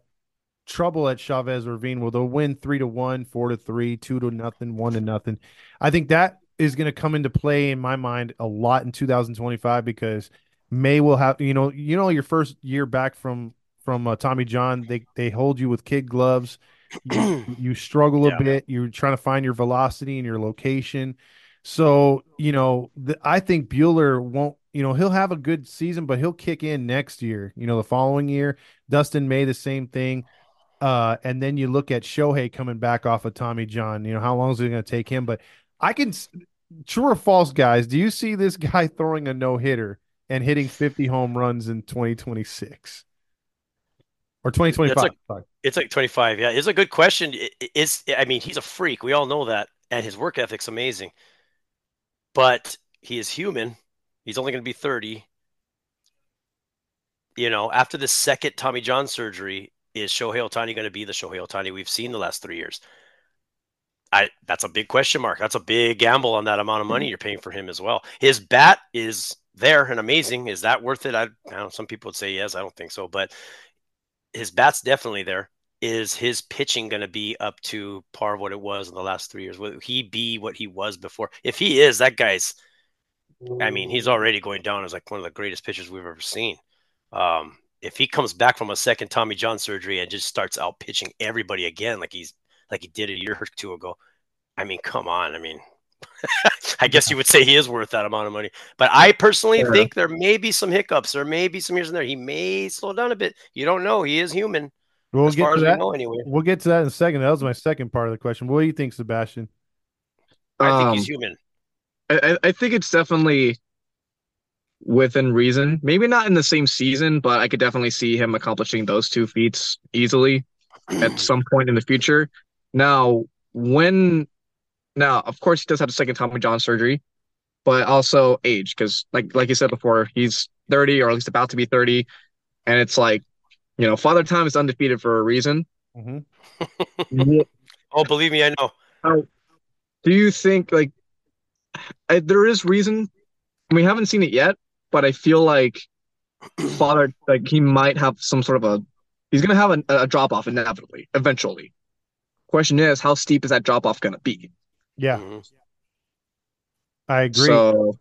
Speaker 1: trouble at Chavez Ravine where they'll win three to one, four to three, two to nothing, one to nothing. I think that is going to come into play in my mind a lot in 2025 because May will have you know you know your first year back from from uh, Tommy John they they hold you with kid gloves you, you struggle a
Speaker 2: Yeah.
Speaker 1: bit. You're trying to find your velocity and your location. So, you know, the, I think Buehler won't, you know, he'll have a good season, but he'll kick in next year, you know, the following year. Dustin May, the same thing. Uh, and then you look at Shohei coming back off of Tommy John. You know, how long is it going to take him? But I can, true or false, guys, do you see this guy throwing a no hitter and hitting 50 home runs in 2026 or 2025?
Speaker 2: That's
Speaker 1: Sorry.
Speaker 2: It's like 25. Yeah, it's a good question. I- i- Is I mean, he's a freak. We all know that, and his work ethic's amazing. But he is human. He's only going to be 30. You know, after the second Tommy John surgery, is Shohei Ohtani going to be the Shohei Ohtani we've seen the last three years? I that's a big question mark. That's a big gamble on that amount of money mm-hmm. you're paying for him as well. His bat is there and amazing. Is that worth it? I, I don't know. Some people would say yes. I don't think so, but his bat's definitely there. Is his pitching going to be up to par of what it was in the last three years? Will he be what he was before? If he is, that guy's. I mean, he's already going down as like one of the greatest pitchers we've ever seen. Um, if he comes back from a second Tommy John surgery and just starts out pitching everybody again, like he's like he did a year or two ago, I mean, come on. I mean, I guess you would say he is worth that amount of money. But I personally
Speaker 4: Yeah.
Speaker 2: think there may be some hiccups. There may be some years in there. He may slow down a bit. You don't know. He is human,
Speaker 1: We'll
Speaker 2: as
Speaker 1: get
Speaker 2: far
Speaker 1: to
Speaker 2: as we
Speaker 1: that.
Speaker 2: know, anyway.
Speaker 1: We'll get to that in a second. That was my second part of the question. What do you think, Sebastian?
Speaker 2: I think
Speaker 4: Um,
Speaker 2: he's human.
Speaker 4: I, I- I think it's definitely within reason. Maybe not in the same season, but I could definitely see him accomplishing those two feats easily at some point in the future. Now, when now, of course, he does have the second Tommy John surgery, but also age, because like like you said before, he's 30 or at least about to be 30, and it's like, you know, Father Time is undefeated for a reason.
Speaker 1: hmm
Speaker 2: Oh, believe me, I know.
Speaker 4: Do you think like I, there is reason? We haven't seen it yet, but I feel like Father like he might have some sort of a he's gonna have a, a drop off inevitably, eventually. Question is, how steep is that drop off gonna be?
Speaker 1: Yeah,
Speaker 2: Mhm.
Speaker 1: I agree.
Speaker 4: So,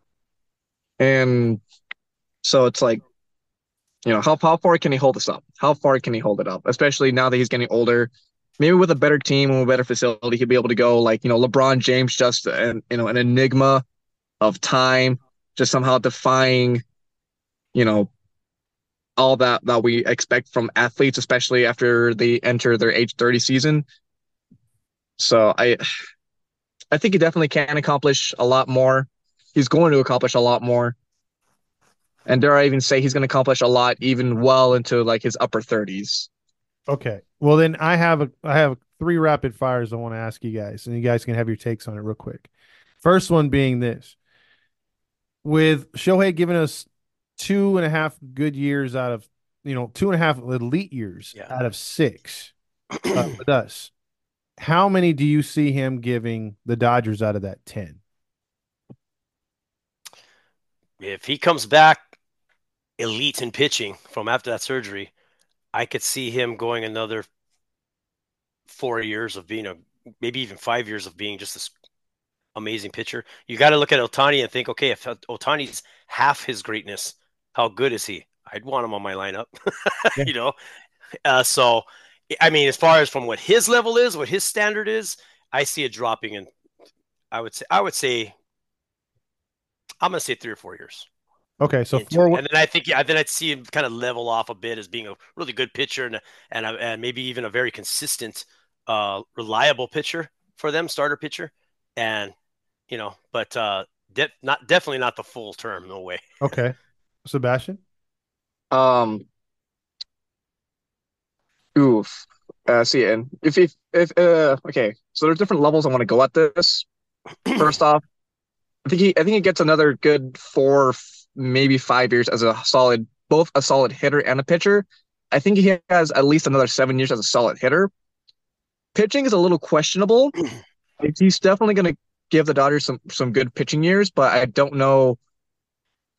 Speaker 4: and so it's like, you know, how how far can he hold this up? How far can he hold it up? Especially now that he's getting older. Maybe with a better team and a better facility, he'll be able to go like, you know, LeBron James, just an you know, an enigma of time, just somehow defying, you know, all that that we expect from athletes, especially after they enter their age 30 season. So I I think he definitely can accomplish a lot more. He's going to accomplish a lot more. And dare I even say he's going to accomplish a lot even well into like his upper 30s.
Speaker 1: Okay. Well, then I have a I have three rapid fires I want to ask you guys, and you guys can have your takes on it real quick. First one being this: with Shohei giving us two and a half good years out of you know two and a half elite years
Speaker 2: Yeah.
Speaker 1: out of six uh, with us, how many do you see him giving the Dodgers out of that ten?
Speaker 2: if he comes back elite in pitching from after that surgery, I could see him going another four years of being a maybe even five years of being just this amazing pitcher. You got to look at Ohtani and think, okay, if Ohtani's half his greatness, how good is he? I'd want him on my lineup,
Speaker 1: Yeah.
Speaker 2: you know. Uh, so, I mean, as far as from what his level is, what his standard is, I see it dropping, and I would say, I would say, I'm gonna say three or four years
Speaker 1: Okay, so
Speaker 2: into
Speaker 1: four.
Speaker 2: and then I think yeah, then I'd see him kind of level off a bit as being a really good pitcher and and a- and maybe even a very consistent, uh, reliable pitcher for them, starter pitcher, and you know, but uh, de- not definitely not the full term, no way.
Speaker 1: Okay, Sebastian.
Speaker 4: Um, oof. Uh, see, and if if if uh, okay, so there's different levels I want to go at this. First off, I think he I think he gets another good four, f- maybe five years as a solid, both a solid hitter and a pitcher. I think he has at least another seven years as a solid hitter. Pitching is a little questionable. He's definitely going to give the Dodgers some some good pitching years, but I don't know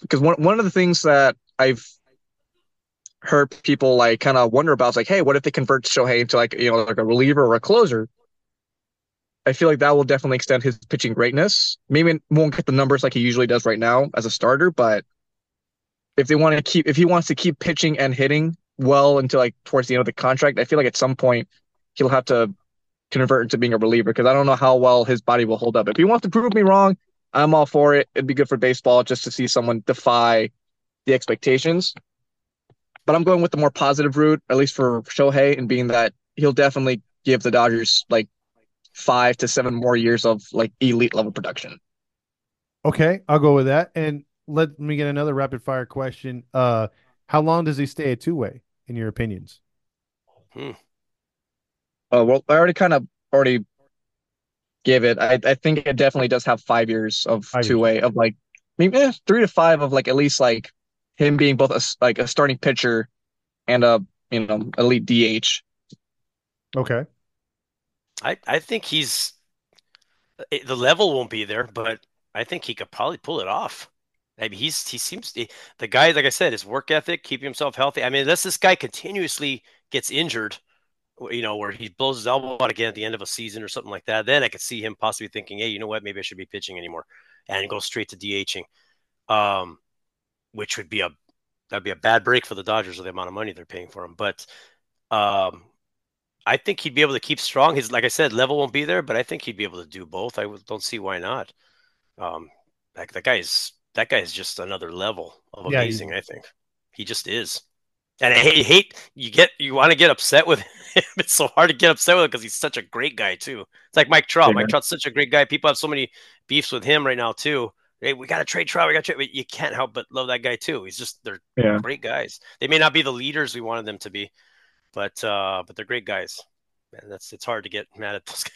Speaker 4: because one one of the things that I've heard people like kind of wonder about like, hey, what if they convert Shohei into like you know like a reliever or a closer? I feel like that will definitely extend his pitching greatness. Maybe won't get the numbers like he usually does right now as a starter, but if they want to keep if he wants to keep pitching and hitting well until like towards the end of the contract, I feel like at some point he'll have to convert into being a reliever because I don't know how well his body will hold up. If he wants to prove me wrong, I'm all for it. It'd be good for baseball just to see someone defy the expectations. But I'm going with the more positive route, at least for Shohei, and being that he'll definitely give the Dodgers like five to seven more years of like elite level production.
Speaker 1: Okay, I'll go with that. And let me get another rapid fire question. Uh, how long does he stay a two way, in your opinions?
Speaker 2: Hmm.
Speaker 4: Uh, well, I already kind of already gave it. I, I think it definitely does have five years of two way of like maybe eh, three to five of like at least like him being both a s- like a starting pitcher and a you know elite DH.
Speaker 1: Okay.
Speaker 2: I, I think he's the level won't be there, but I think he could probably pull it off. I mean, he's he seems to, the guy, like I said, his work ethic, keeping himself healthy. I mean, unless this guy continuously gets injured, you know, where he blows his elbow out again at the end of a season or something like that, then I could see him possibly thinking, hey, you know what, maybe I should be pitching anymore, and go straight to DHing, um, which would be a that'd be a bad break for the Dodgers with the amount of money they're paying for him. But um, I think he'd be able to keep strong. His, like I said, level won't be there, but I think he'd be able to do both. I don't see why not. Um, like that guy is that guy is just another level of
Speaker 1: Yeah,
Speaker 2: amazing. I think he just is. And I hate, hate you get you want to get upset with him. It's so hard to get upset with him because he's such a great guy too. It's like Mike Trout.
Speaker 4: Yeah.
Speaker 2: Mike Trout's such a great guy. People have so many beefs with him right now too. Hey, we got to trade Trout. We got to trade. But you can't help but love that guy too. He's just they're
Speaker 4: Yeah.
Speaker 2: great guys. They may not be the leaders we wanted them to be, but uh, but they're great guys. Man, that's it's hard to get mad at those guys.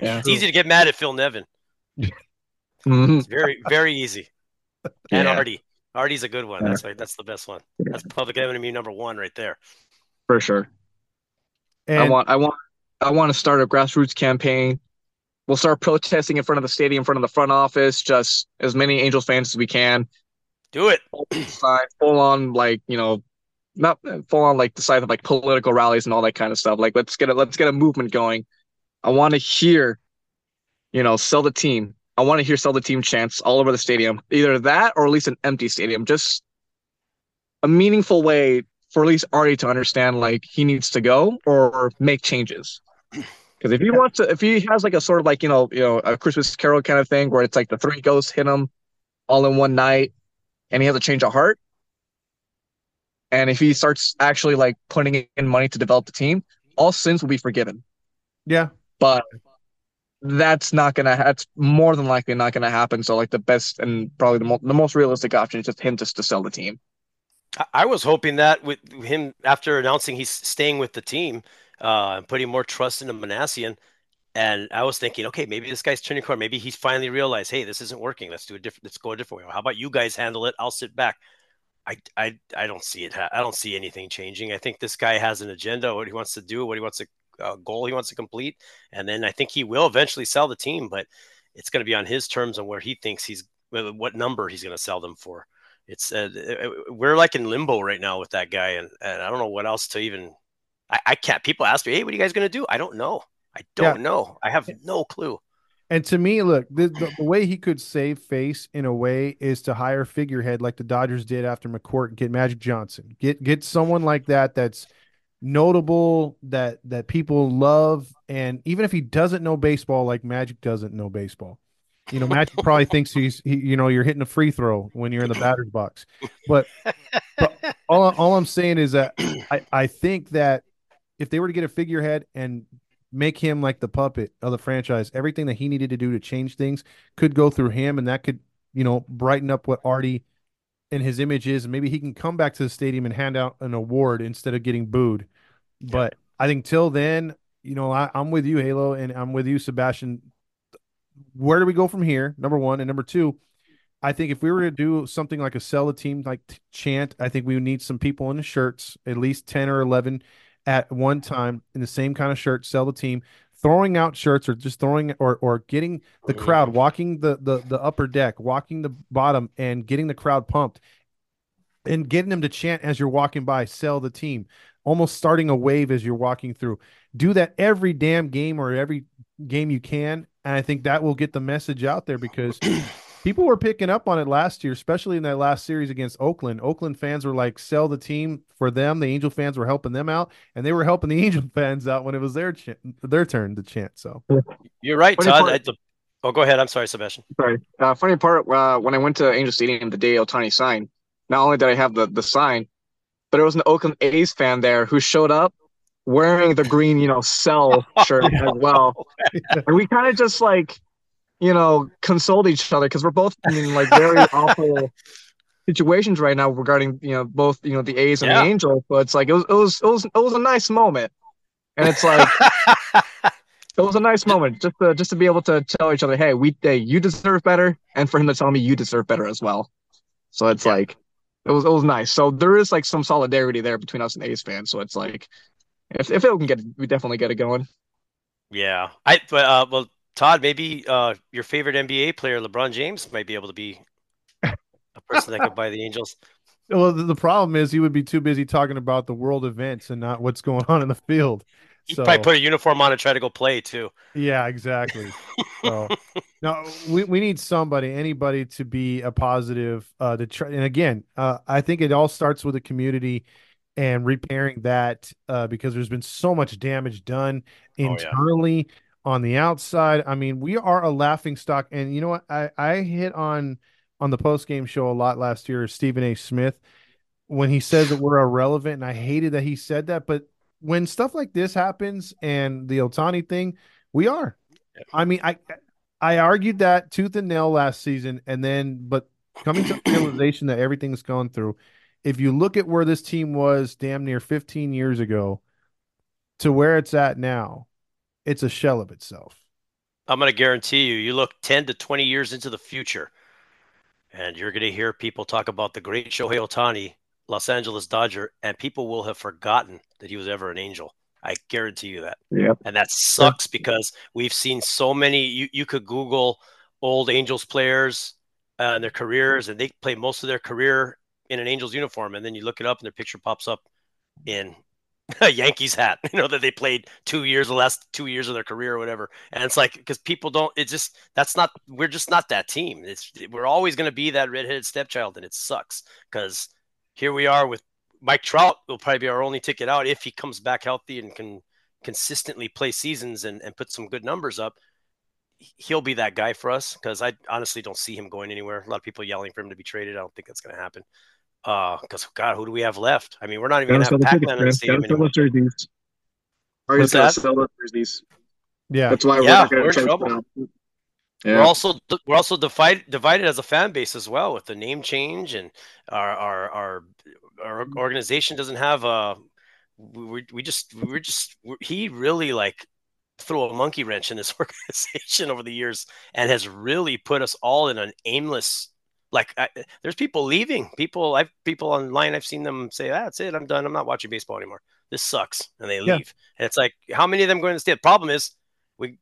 Speaker 4: Yeah.
Speaker 2: It's easy to get mad at Phil Nevin.
Speaker 4: Mhm.
Speaker 2: It's very very easy. And
Speaker 4: Yeah.
Speaker 2: Arte. Arte's a good one.
Speaker 4: Yeah.
Speaker 2: That's like that's the best one. That's public enemy number one right there.
Speaker 4: For sure.
Speaker 1: And
Speaker 4: I want I want I want to start a grassroots campaign. We'll start protesting in front of the stadium, in front of the front office, just as many Angels fans as we can.
Speaker 2: Do it.
Speaker 4: Full on like, you know, not full on like the size of like political rallies and all that kind of stuff. Like let's get a let's get a movement going. I want to hear, you know, sell the team. I want to hear sell the team chants all over the stadium. Either that or at least an empty stadium. Just a meaningful way for at least Arte to understand like he needs to go or make changes. Because if he wants to, if he has like a sort of like you know, you know, a Christmas Carol kind of thing where it's like the three ghosts hit him all in one night, and he has a change of heart, and if he starts actually like putting in money to develop the team, all sins will be forgiven.
Speaker 1: yeah,
Speaker 4: But that's not gonna. That's more than likely not gonna happen. So like the best and probably the, mo- the most realistic option is just him just to sell the team.
Speaker 2: I- I was hoping that with him after announcing he's staying with the team, uh, and putting more trust into Minasian. And I was thinking, okay, maybe this guy's turning corner. Maybe he's finally realized, hey, this isn't working. Let's do a different. Let's go a different way. How about you guys handle it? I'll sit back. I, I, I don't see it. I don't see anything changing. I think this guy has an agenda, what he wants to do, what he wants to, uh, goal he wants to complete, and then I think he will eventually sell the team. But it's going to be on his terms and where he thinks he's, what number he's going to sell them for. It's uh, uh, we're like in limbo right now with that guy, and, and I don't know what else to even. I, I can't. People ask me, "Hey, what are you guys going to do?" I don't know. I don't
Speaker 1: Yeah.
Speaker 2: know. I have no clue.
Speaker 1: And to me, look, the, the, the way he could save face in a way is to hire figurehead like the Dodgers did after McCourt, get Magic Johnson, get get someone like that that's notable that that people love, and even if he doesn't know baseball like Magic doesn't know baseball, you know, Magic probably thinks he's he, you know you're hitting a free throw when you're in the batter's box, but but all all I'm saying is that I I think that if they were to get a figurehead and make him like the puppet of the franchise. Everything that he needed to do to change things could go through him, and that could, you know, brighten up what Arte and his image is. And maybe he can come back to the stadium and hand out an award instead of getting booed. But I think till then, you know, I, I'm with you, Halo, and I'm with you, Sebastian. Where do we go from here? Number one, and number two. I think if we were to do something like a sell a team like t- chant, I think we would need some people in the shirts, at least 10 or 11 at one time in the same kind of shirt, sell the team, throwing out shirts or just throwing or or getting the oh, crowd walking the the the upper deck, walking the bottom and getting the crowd pumped and getting them to chant as you're walking by, sell the team, almost starting a wave as you're walking through. Do that every damn game or every game you can. And I think that will get the message out there because people were picking up on it last year, especially in that last series against Oakland. Oakland fans were like, sell the team for them. The Angel fans were helping them out, and they were helping the Angel fans out when it was their ch- their turn to chant. So
Speaker 2: you're right, Todd.
Speaker 4: part-
Speaker 2: I- oh, go ahead. I'm sorry, Sebastian.
Speaker 4: Sorry. Uh, funny part, uh, when I went to Angel Stadium the day Ohtani signed, not only did I have the, the sign, but there was an Oakland A's fan there who showed up wearing the green, you know, cell shirt as well. And we kind of just like, you know, consoled each other because we're both in like very awful situations right now regarding, you know, both, you know, the A's and
Speaker 2: Yeah.
Speaker 4: the Angels. But it's like, it was, it was, it was, it was a nice moment. And it's like, it was a nice moment just to just to be able to tell each other, hey, we hey, you deserve better, and for him to tell me you deserve better as well. So it's
Speaker 2: Yeah.
Speaker 4: like it was it was nice. So there is like some solidarity there between us and A's fans. So it's like if if it can get we definitely get it going.
Speaker 2: yeah. I but uh, well, Todd, maybe uh, your favorite NBA player, LeBron James, might be able to be a person that could buy the Angels.
Speaker 1: Well, the, the problem is he would be too busy talking about the world events and not what's going on in the field.
Speaker 2: He'd
Speaker 1: So
Speaker 2: probably put a uniform on and try to go play too.
Speaker 1: yeah, exactly. So no, we, we need somebody, anybody to be a positive uh to try and again, uh I think it all starts with the community and repairing that uh because there's been so much damage done
Speaker 2: Oh, yeah.
Speaker 1: internally on the outside. I mean, we are a laughing stock and you know what? I I hit on on the post game show a lot last year Stephen A. Smith when he says that we're irrelevant and I hated that he said that, but when stuff like this happens and the Ohtani thing, we are. I mean, I I argued that tooth and nail last season, and then but coming to the realization that everything's gone through. If you look at where this team was damn near 15 years ago to where it's at now, it's a shell of itself.
Speaker 2: I'm going to guarantee you, you look 10 to 20 years into the future, and you're going to hear people talk about the great Shohei Ohtani, Los Angeles Dodger, and people will have forgotten that he was ever an angel. I guarantee you that.
Speaker 4: Yep.
Speaker 2: And that sucks because we've seen so many. You, you could Google old Angels players uh, and their careers, and they play most of their career in an Angels uniform. And then you look it up, and their picture pops up in a Yankees hat, you know, that they played two years, the last two years of their career or whatever. And it's like, because people don't, it's just, that's not, we're just not that team. It's, we're always going to be that redheaded stepchild, and it sucks because here we are with Mike Trout will probably be our only ticket out if he comes back healthy and can consistently play seasons and, and put some good numbers up. He'll be that guy for us because I honestly don't see him going anywhere. A lot of people yelling for him to be traded. I don't think that's going to happen. Uh, because God, who do we have left? I mean, we're not even
Speaker 4: Gotta
Speaker 2: going to
Speaker 4: sell
Speaker 2: have
Speaker 4: the
Speaker 2: Pac-Man
Speaker 4: tickets,
Speaker 2: in the
Speaker 4: man.
Speaker 2: stadium
Speaker 4: sell
Speaker 2: anymore.
Speaker 4: those jerseys. Or
Speaker 2: What's
Speaker 4: just gotta
Speaker 2: that?
Speaker 4: sell those jerseys.
Speaker 1: Yeah.
Speaker 4: That's why we're
Speaker 2: Yeah,
Speaker 4: not
Speaker 2: we're in trouble.
Speaker 4: now.
Speaker 2: We're also we're also divided divided as a fan base as well with the name change and our our our, our organization doesn't have a we, we just we're just we're, he really like threw a monkey wrench in this organization over the years and has really put us all in an aimless like I, there's people leaving people I've people online I've seen them say ah, that's it I'm done I'm not watching baseball anymore this sucks and they leave
Speaker 1: Yeah.
Speaker 2: and it's like how many of them going to stay the problem is we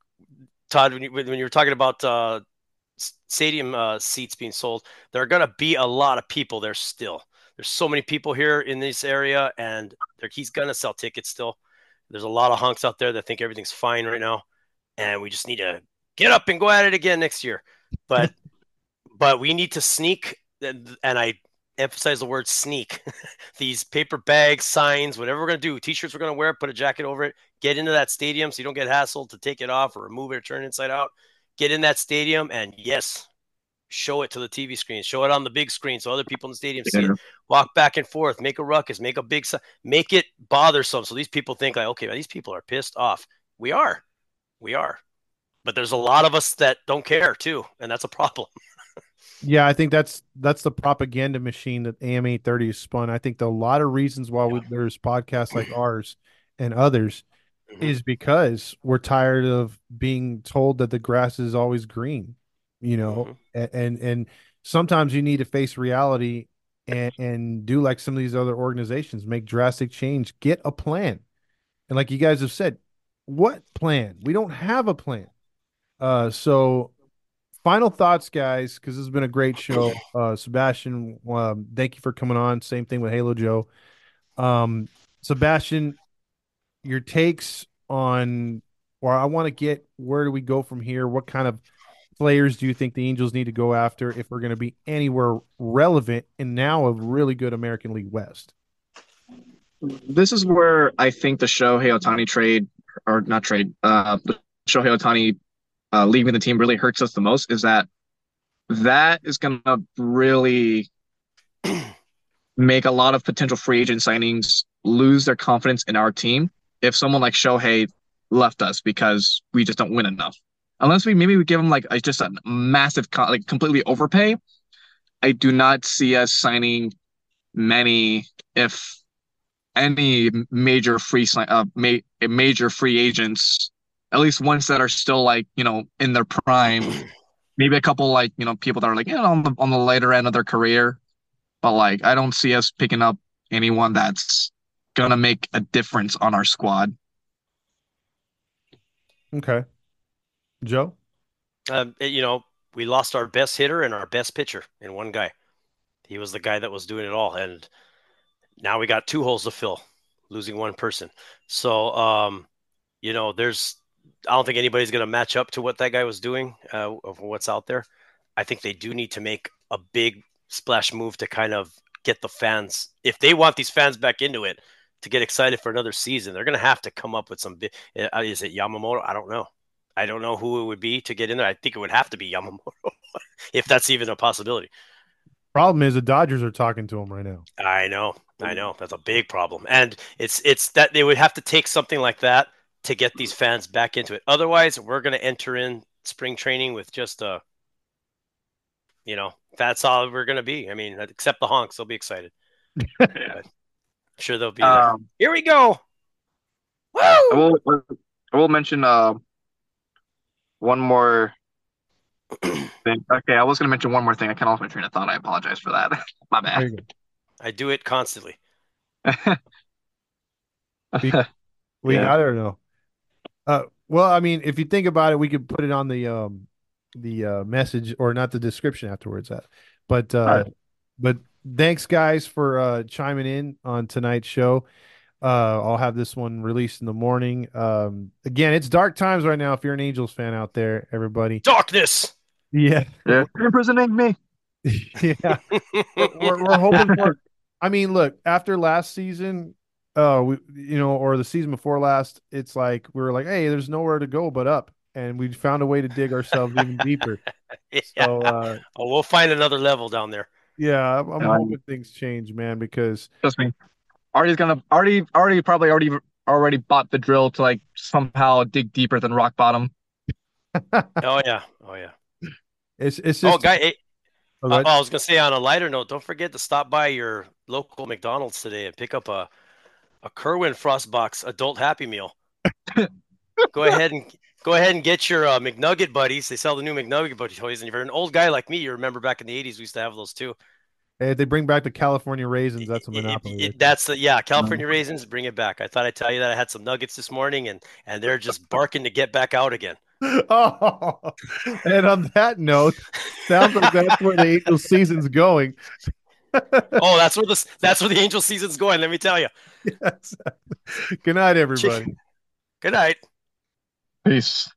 Speaker 2: Todd, when you when you were talking about uh, stadium uh, seats being sold, there are going to be a lot of people there still. There's so many people here in this area, and he's going to sell tickets still. There's a lot of hunks out there that think everything's fine right now, and we just need to get up and go at it again next year. But but we need to sneak, and, and I emphasize the word sneak. These paper bags, signs, whatever we're going to do, t-shirts we're going to wear, put a jacket over it, get into that stadium so you don't get hassled to take it off or remove it or turn it inside out. Get in that stadium and yes, show it to the TV screen, show it on the big screen so other people in the stadium see
Speaker 4: Yeah.
Speaker 2: it. Walk back and forth, make a ruckus, make a big, make it bothersome so these people think like, okay, these people are pissed off. We are, we are, but there's a lot of us that don't care too, and that's a problem.
Speaker 1: Yeah, I think that's that's the propaganda machine that AM eight thirty is spun. I think the, a lot of reasons why we, there's podcasts like ours and others
Speaker 2: Mhm.
Speaker 1: is because we're tired of being told that the grass is always green, you know,
Speaker 2: Mhm.
Speaker 1: A- and and sometimes you need to face reality and and do like some of these other organizations, make drastic change, get a plan, and like you guys have said, what plan? We don't have a plan. Uh, so final thoughts, guys, because this has been a great show. Uh, Sebastian, um, thank you for coming on. Same thing with Halo Joe. Um, Sebastian, your takes on, or I want to get where do we go from here? What kind of players do you think the Angels need to go after if we're going to be anywhere relevant and now a really good American League West?
Speaker 4: This is where I think the show Shohei Ohtani trade, or not trade, uh, the Shohei Ohtani uh, leaving the team really hurts us the most. Is that that is going to really make a lot of potential free agent signings lose their confidence in our team if someone like Shohei left us because we just don't win enough. Unless we maybe we give him like a, just a massive, like completely overpay. I do not see us signing many, if any, major free uh, ma- major free agents. At least ones that are still like you know in their prime. Maybe a couple like you know people that are like you know on the on the later end of their career, but like I don't see us picking up anyone that's gonna make a difference on our squad.
Speaker 1: Okay. Joe?
Speaker 2: Um, you know, we lost our best hitter and our best pitcher in one guy. He was the guy that was doing it all. And now we got two holes to fill, losing one person. So, um, you know, there's, I don't think anybody's going to match up to what that guy was doing uh, of what's out there. I think they do need to make a big splash move to kind of get the fans, if they want these fans back into it, to get excited for another season, they're going to have to come up with some. Uh, is it Yamamoto? I don't know. I don't know who it would be to get in there. I think it would have to be Yamamoto, if that's even a possibility.
Speaker 1: Problem is the Dodgers are talking to him right now.
Speaker 2: I know, I know. That's a big problem, and it's it's that they would have to take something like that to get these fans back into it. Otherwise, we're going to enter in spring training with just a, you know, that's all we're going to be. I mean, except the honks, they'll be excited. sure they'll be. Um, Here we go.
Speaker 4: Woo! I will, I will mention uh, one more thing. Okay, I was going to mention one more thing. I kind of lost my train of thought. I apologize for that. my bad.
Speaker 2: I do it constantly.
Speaker 1: we, we yeah. got it or no? Uh, well, I mean, if you think about it, we could put it on the um the uh, message or not the description afterwards. That, uh, but uh, right. but thanks guys for uh, chiming in on tonight's show. Uh, I'll have this one released in the morning. Um, again, it's dark times right now. If you're an Angels fan out there, everybody,
Speaker 2: darkness.
Speaker 1: Yeah,
Speaker 4: yeah, you're imprisoning me.
Speaker 1: yeah, we're, we're, hoping for. I mean, look, after last season, uh, we, you know, or the season before last, it's like we were like, hey, there's nowhere to go but up, and we found a way to dig ourselves even deeper.
Speaker 2: yeah. So, uh, oh, we'll find another level down there.
Speaker 1: Yeah, I'm, I'm hoping things change, man, because
Speaker 4: trust me, Arte's gonna already already probably already already bought the drill to like somehow dig deeper than rock bottom.
Speaker 2: oh yeah, oh yeah.
Speaker 1: It's it's
Speaker 2: oh,
Speaker 1: just.
Speaker 2: Oh, guy. It, oh, uh, I was gonna say on a lighter note, don't forget to stop by your local McDonald's today and pick up a a Kerwin Frost Box adult Happy Meal. go ahead and go ahead and get your uh, McNugget buddies. They sell the new McNugget buddy toys, and if you're an old guy like me, you remember back in the '80s we used to have those too.
Speaker 1: Hey, they bring back the California raisins. That's a monopoly. It,
Speaker 2: it, that's the yeah, California raisins. Bring it back. I thought I'd tell you that I had some nuggets this morning, and and they're just barking to get back out again.
Speaker 1: Oh, and on that note, sounds like that's where the Angel season's going.
Speaker 2: oh, that's where the that's where the Angel season's going. Let me tell you.
Speaker 1: Yes. Good night, everybody.
Speaker 2: Good night.
Speaker 4: Peace.